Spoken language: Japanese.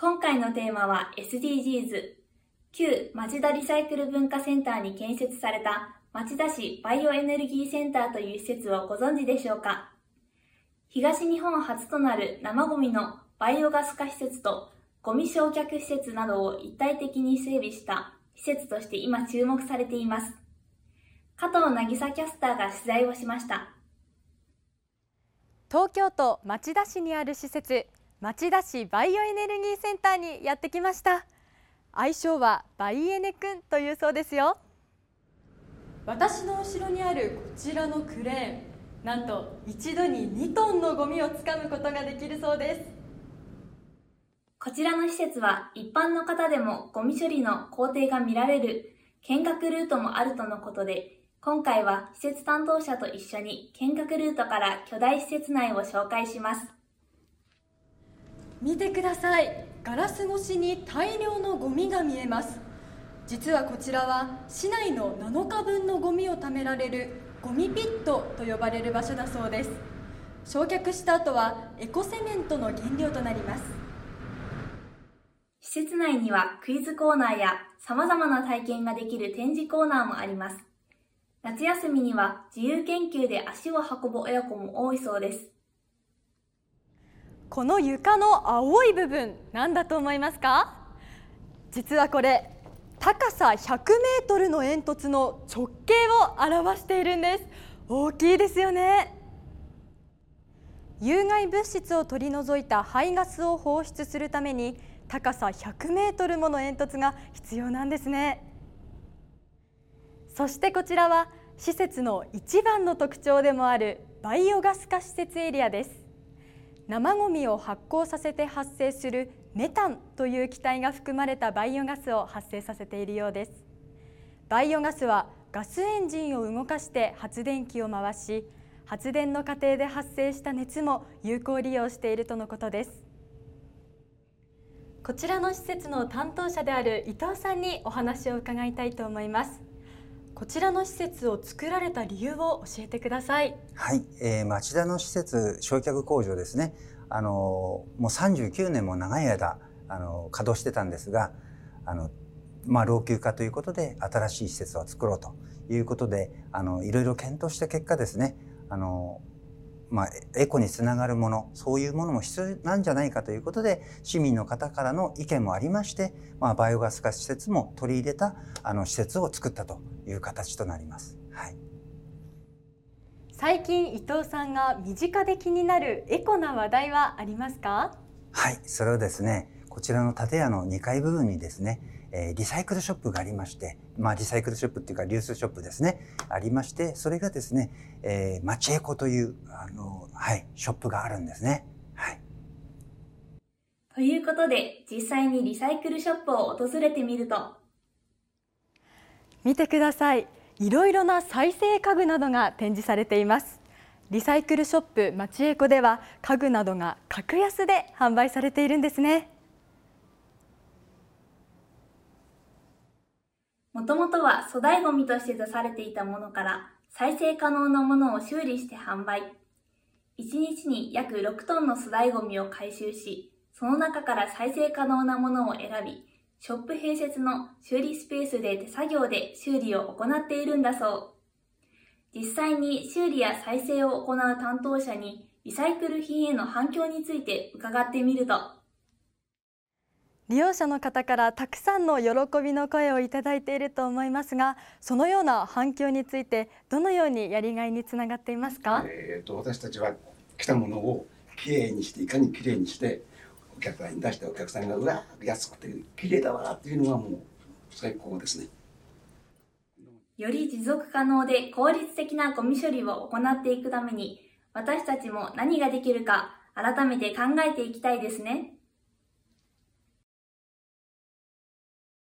今回のテーマは SDGs。旧町田リサイクル文化センターに建設された町田市バイオエネルギーセンターという施設をご存知でしょうか？東日本初となる生ゴミのバイオガス化施設とゴミ焼却施設などを一体的に整備した施設として今注目されています。加藤渚キャスターが取材をしました。東京都町田市にある施設町田市バイオエネルギーセンターにやってきました。愛称はバイエネくんというそうですよ。私の後ろにあるこちらのクレーンなんと一度に2トンのゴミをつかむことができるそうです。こちらの施設は一般の方でもゴミ処理の工程が見られる見学ルートもあるとのことで今回は施設担当者と一緒に見学ルートから巨大施設内を紹介します見てください。ガラス越しに大量のゴミが見えます。実はこちらは市内の7日分のゴミを貯められるゴミピットと呼ばれる場所だそうです。焼却した後はエコセメントの原料となります。施設内にはクイズコーナーや様々な体験ができる展示コーナーもあります。夏休みには自由研究で足を運ぶ親子も多いそうです。この床の青い部分何だと思いますか？実はこれ高さ100メートルの煙突の直径を表しているんです。大きいですよね。有害物質を取り除いた排ガスを放出するために高さ100メートルもの煙突が必要なんですね。そしてこちらは施設の一番の特徴でもあるバイオガス化施設エリアです。生ごみを発酵させて発生するメタンという気体が含まれたバイオガスを発生させているようです。バイオガスはガスエンジンを動かして発電機を回し発電の過程で発生した熱も有効利用しているとのことです。こちらの施設の担当者である伊藤さんにお話を伺いたいと思います。こちらの施設を作られた理由を教えてください。はい、えー、町田の施設焼却工場ですね。あのもう39年も長い間あの稼働してたんですが、あのまあ老朽化ということで新しい施設を作ろうということで、あのいろいろ検討した結果ですね、あのまあ、エコにつながるものそういうものも必要なんじゃないかということで市民の方からの意見もありまして、まあ、バイオガス化施設も取り入れたあの施設を作ったという形となります。はい最近伊藤さんが身近で気になるエコな話題はありますか？はいそれはですねこちらの建屋の2階部分にですねえー、リサイクルショップがありまして、まあ、リサイクルショップっていうか流通ショップですね。ありましてそれがですね、えー、マチエコというあの、はい、ショップがあるんですね。はい、ということで実際にリサイクルショップを訪れてみると。見てください。いろいろな再生家具などが展示されています。リサイクルショップマチエコでは家具などが格安で販売されているんですねもともとは粗大ゴミとして出されていたものから再生可能なものを修理して販売。1日に約6トンの粗大ゴミを回収し、その中から再生可能なものを選び、ショップ併設の修理スペースで手作業で修理を行っているんだそう。実際に修理や再生を行う担当者にリサイクル品への反響について伺ってみると、利用者の方からたくさんの喜びの声をいただいていると思いますがそのような反響についてどのようにやりがいにつながっていますか、えーと、私たちは来たものをきれいにしていかにきれいにしてお客さんに出してお客さんがうわ安くてきれいだわっていうのはもう最高ですね。より持続可能で効率的なゴミ処理を行っていくために私たちも何ができるか改めて考えていきたいですね。